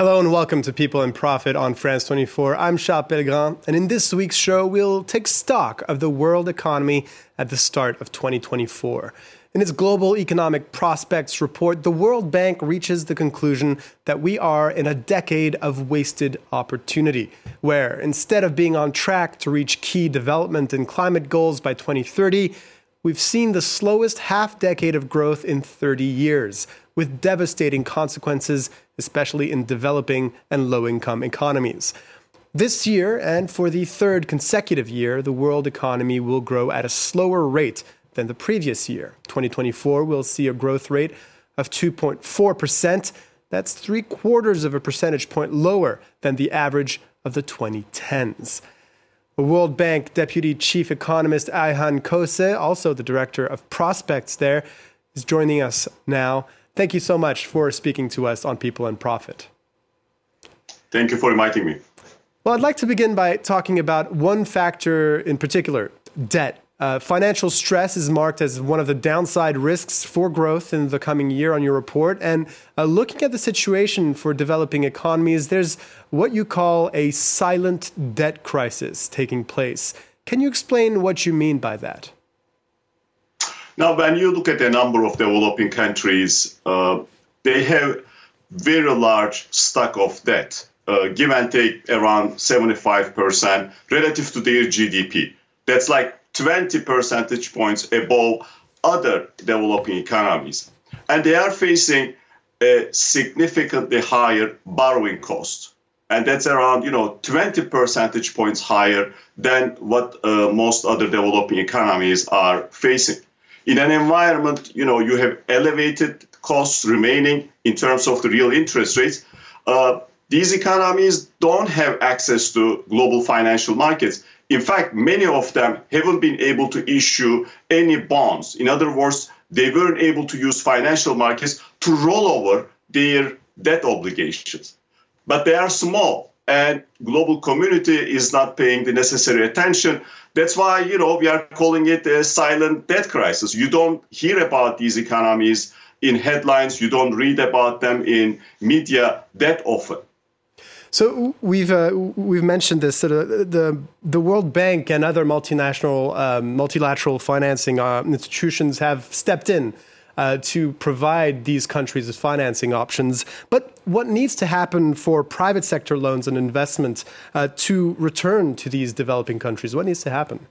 Hello and welcome to People and Profit on France 24. I'm Charles Pellegrin, and in this week's show, we'll take stock of the world economy at the start of 2024. In its Global Economic Prospects report, the World Bank reaches the conclusion that we are in a decade of wasted opportunity, where instead of being on track to reach key development and climate goals by 2030, we've seen the slowest half decade of growth in 30 years, with devastating consequences, especially in developing and low income economies. This year, and for the third consecutive year, the world economy will grow at a slower rate than the previous year. 2024 will see a growth rate of 2.4%. That's three quarters of a percentage point lower than the average of the 2010s. World Bank Deputy Chief Economist Ayhan Kose, also the Director of Prospects there, is joining us now. Thank you so much for speaking to us on People and Profit. Thank you for inviting me. Well, I'd like to begin by talking about one factor in particular debt. Uh, financial stress is marked as one of the downside risks for growth in the coming year on your report. And uh, looking at the situation for developing economies, there's what you call a silent debt crisis taking place. Can you explain what you mean by that? Now, when you look at a number of developing countries, uh, they have very large stock of debt, uh, give and take around 75% relative to their GDP. That's like 20 percentage points above other developing economies. And they are facing a significantly higher borrowing cost. And that's around, you know, 20 percentage points higher than what uh, most other developing economies are facing. In an environment, you know, you have elevated costs remaining in terms of the real interest rates. Uh, these economies don't have access to global financial markets. In fact, many of them haven't been able to issue any bonds. In other words, they weren't able to use financial markets to roll over their debt obligations. But they are small and global community is not paying the necessary attention. That's why, you know, we are calling it a silent debt crisis. You don't hear about these economies in headlines, you don't read about them in media that often. So we've uh, we've mentioned this. that the the World Bank and other multinational um, multilateral financing uh, institutions have stepped in uh, to provide these countries with financing options. But what needs to happen for private sector loans and investment uh, to return to these developing countries? What needs to happen?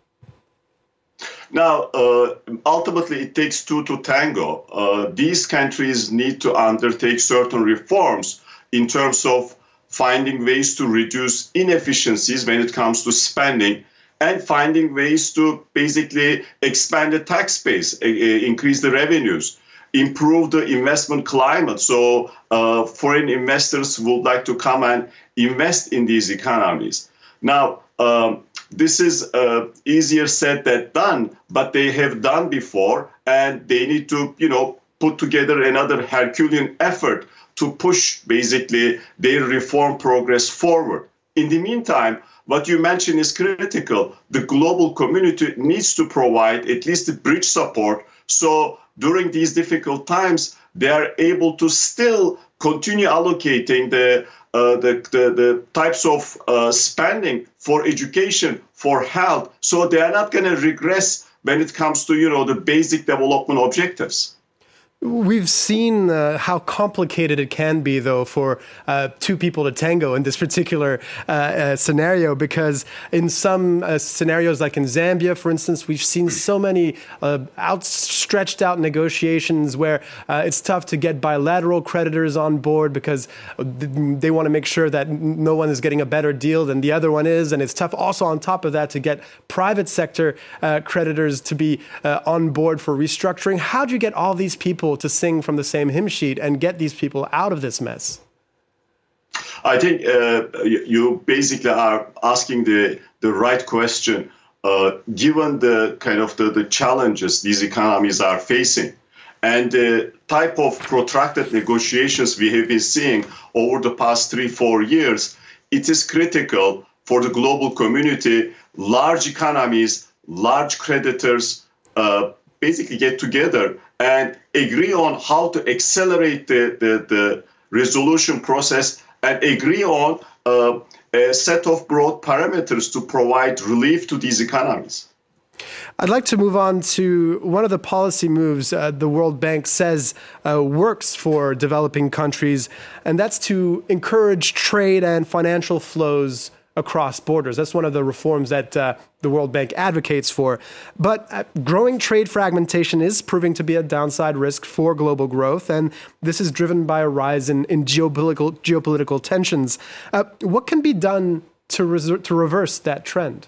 Now, uh, ultimately, it takes two to tango. Uh, these countries need to undertake certain reforms in terms of finding ways to reduce inefficiencies when it comes to spending and finding ways to basically expand the tax base, increase the revenues, improve the investment climate. So uh, foreign investors would like to come and invest in these economies. Now, um, this is uh, easier said than done, but they have done before, and they need to, you know, put together another Herculean effort to push basically their reform progress forward. In the meantime, what you mentioned is critical. The global community needs to provide at least a bridge support so during these difficult times, they are able to still continue allocating the uh, the, the, the, types of uh, spending for education, for health, so they are not going to regress when it comes to you know the basic development objectives. We've seen uh, how complicated it can be, though, for uh, two people to tango in this particular uh, uh scenario. Because in some uh, scenarios, like in Zambia, for instance, we've seen so many uh, outstretched out negotiations where it's tough to get bilateral creditors on board because they want to make sure that no one is getting a better deal than the other one is. And it's tough also, on top of that, to get private sector creditors to be on board for restructuring. How do you get all these people? To sing from the same hymn sheet and get these people out of this mess? I think uh, you basically are asking the, the right question. Uh, given the kind of the, the challenges these economies are facing and the type of protracted negotiations we have been seeing over the past three, four years, it is critical for the global community, large economies, large creditors, uh, basically get together and agree on how to accelerate the, the, the resolution process and agree on uh, a set of broad parameters to provide relief to these economies. I'd like to move on to one of the policy moves uh, the World Bank says uh, works for developing countries, and that's to encourage trade and financial flows across borders. That's one of the reforms that uh, the World Bank advocates for. But uh, growing trade fragmentation is proving to be a downside risk for global growth, and this is driven by a rise in, in geopolitical, geopolitical tensions. Uh, what can be done to, res- to reverse that trend?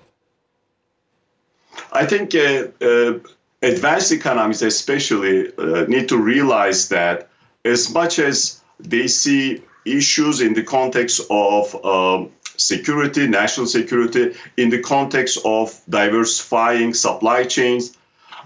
I think uh, uh, advanced economies, especially, uh, need to realize that as much as they see issues in the context of um, security, national security, in the context of diversifying supply chains,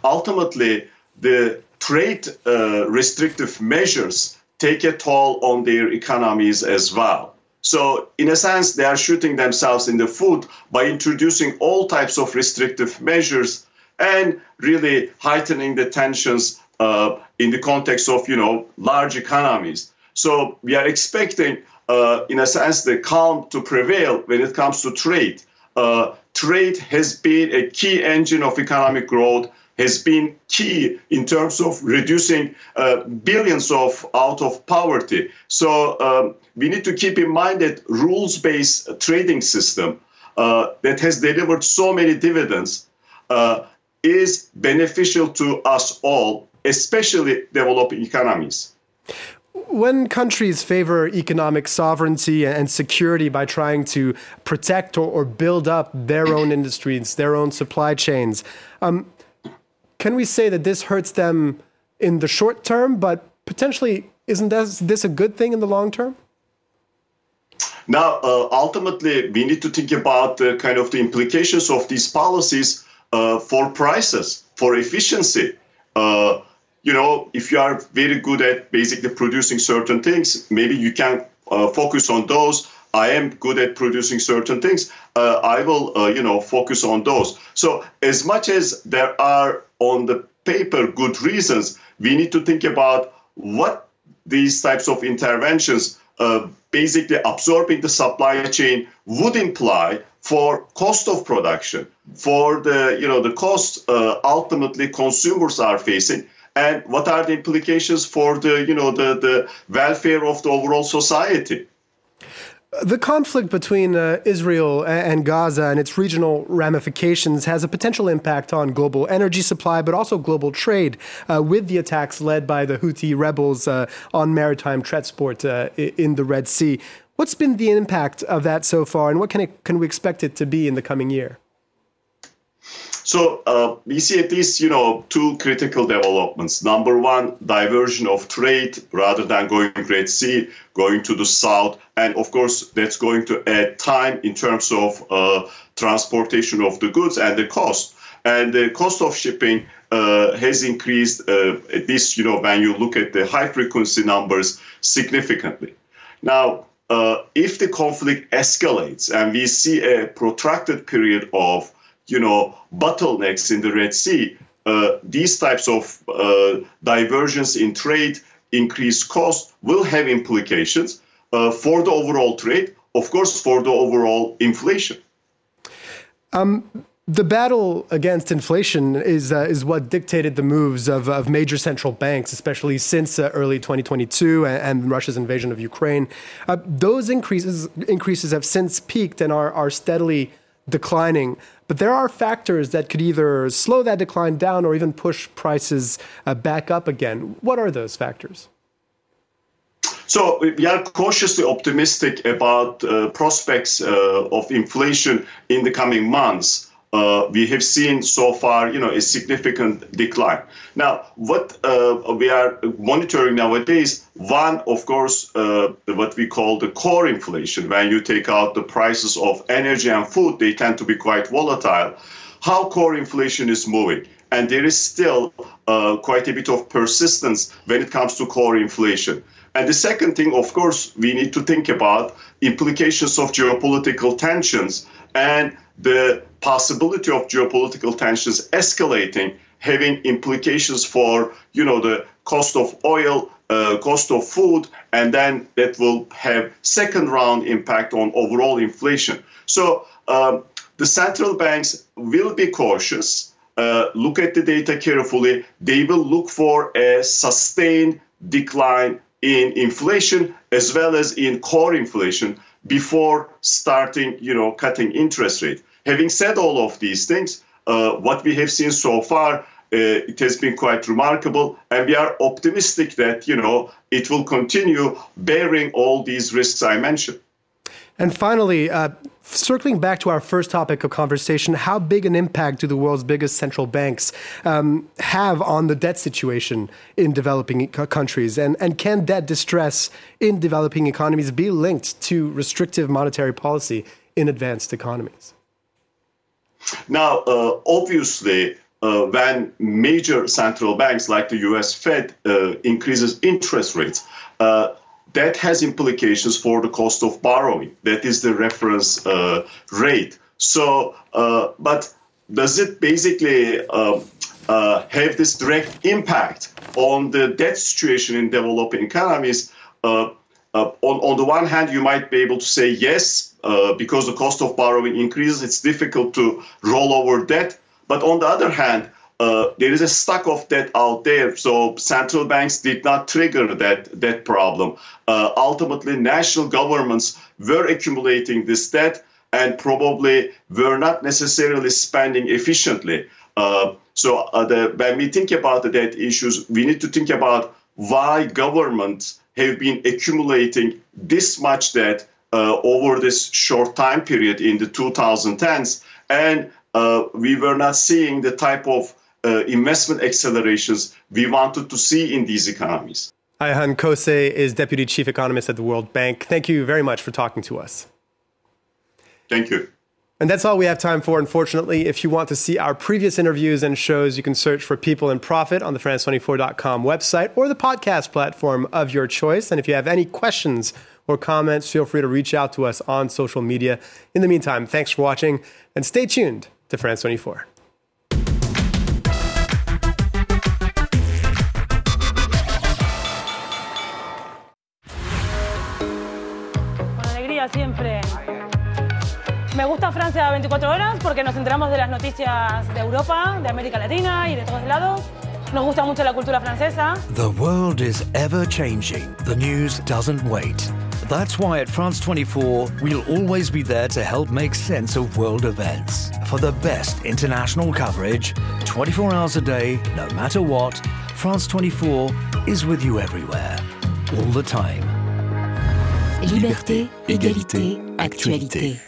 ultimately the trade uh, restrictive measures take a toll on their economies as well. So, in a sense, they are shooting themselves in the foot by introducing all types of restrictive measures and really heightening the tensions uh, in the context of, you know, large economies. So, we are expecting, uh, in a sense, the calm to prevail when it comes to trade. Uh, trade has been a key engine of economic growth has been key in terms of reducing uh, billions of out of poverty. So um, we need to keep in mind that rules-based trading system uh, that has delivered so many dividends uh, is beneficial to us all, especially developing economies. When countries favor economic sovereignty and security by trying to protect or, or build up their own industries, their own supply chains, um, can we say that this hurts them in the short term, but potentially isn't this, this a good thing in the long term? Now, uh, ultimately, we need to think about kind of the implications of these policies uh, for prices, for efficiency. You know, if you are very good at basically producing certain things, maybe you can uh, focus on those. I am good at producing certain things. Uh, I will, uh, you know, focus on those. So, as much as there are on the paper good reasons, we need to think about what these types of interventions, uh, basically absorbing the supply chain, would imply for cost of production, for the you know the cost uh, ultimately consumers are facing, and what are the implications for the you know the the welfare of the overall society. The conflict between uh, Israel and Gaza and its regional ramifications has a potential impact on global energy supply, but also global trade, uh, with the attacks led by the Houthi rebels uh, on maritime transport uh, in the Red Sea. What's been the impact of that so far, and what can, it, can we expect it to be in the coming year? So uh, we see at least, you know, two critical developments. Number one, diversion of trade rather than going Red Sea, going to the south, and of course that's going to add time in terms of uh, transportation of the goods and the cost. And the cost of shipping uh, has increased, uh, at least, you know, when you look at the high frequency numbers, significantly. Now, uh, if the conflict escalates and we see a protracted period of you know, bottlenecks in the Red Sea, uh, these types of uh, diversions in trade, increased cost will have implications uh, for the overall trade, of course, for the overall inflation. Um, the battle against inflation is uh, is what dictated the moves of, of major central banks, especially since uh, early 2022 and, and, Russia's invasion of Ukraine. Uh, those increases increases have since peaked and are are steadily declining. But there are factors that could either slow that decline down or even push prices uh, back up again. What are those factors? So we are cautiously optimistic about uh, prospects uh, of inflation in the coming months uh, we have seen so far, you know, a significant decline. Now, what uh, we are monitoring nowadays, one, of course, uh, what we call the core inflation. When you take out the prices of energy and food, they tend to be quite volatile. How core inflation is moving, and there is still uh, quite a bit of persistence when it comes to core inflation. And the second thing, of course, we need to think about implications of geopolitical tensions and the possibility of geopolitical tensions escalating having implications for you know the cost of oil uh, cost of food, and then that will have second round impact on overall inflation. So um, the central banks will be cautious. Uh, look at the data carefully. They will look for a sustained decline in inflation as well as in core inflation before starting, you know, cutting interest rate. Having said all of these things, uh, what we have seen so far uh, it has been quite remarkable, and we are optimistic that you know it will continue bearing all these risks I mentioned. And finally, uh, circling back to our first topic of conversation, how big an impact do the world's biggest central banks um, have on the debt situation in developing countries? And, and can debt distress in developing economies be linked to restrictive monetary policy in advanced economies? Now, uh, obviously, uh, when major central banks like the US Fed uh, increases interest rates, uh, that has implications for the cost of borrowing. That is the reference uh, rate. So, uh, but does it basically um, uh, have this direct impact on the debt situation in developing economies? on, on the one hand, you might be able to say yes, because the cost of borrowing increases, it's difficult to roll over debt but on the other hand, uh, there is a stock of debt out there. So central banks did not trigger that that problem. Uh, ultimately, national governments were accumulating this debt and probably were not necessarily spending efficiently. Uh, so uh, the, when we think about the debt issues, we need to think about why governments have been accumulating this much debt uh, over this short time period in the 2010s and uh, we were not seeing the type of uh, investment accelerations we wanted to see in these economies. Ayhan Kose is Deputy Chief Economist at the World Bank. Thank you very much for talking to us. Thank you. And that's all we have time for, unfortunately. If you want to see our previous interviews and shows, you can search for People and Profit on the France24.com website or the podcast platform of your choice. And if you have any questions or comments, feel free to reach out to us on social media. In the meantime, thanks for watching and stay tuned to France 24. 24 horas porque nos enteramos de las noticias de Europa, de América Latina y de todos lados. Nos gusta mucho la cultura francesa. The world is ever changing. The news doesn't wait. That's why at France 24, we'll always be there to help make sense of world events. For the best international coverage, 24 hours a day, no matter what, France 24 is with you everywhere, all the time. Liberté, égalité, actualité.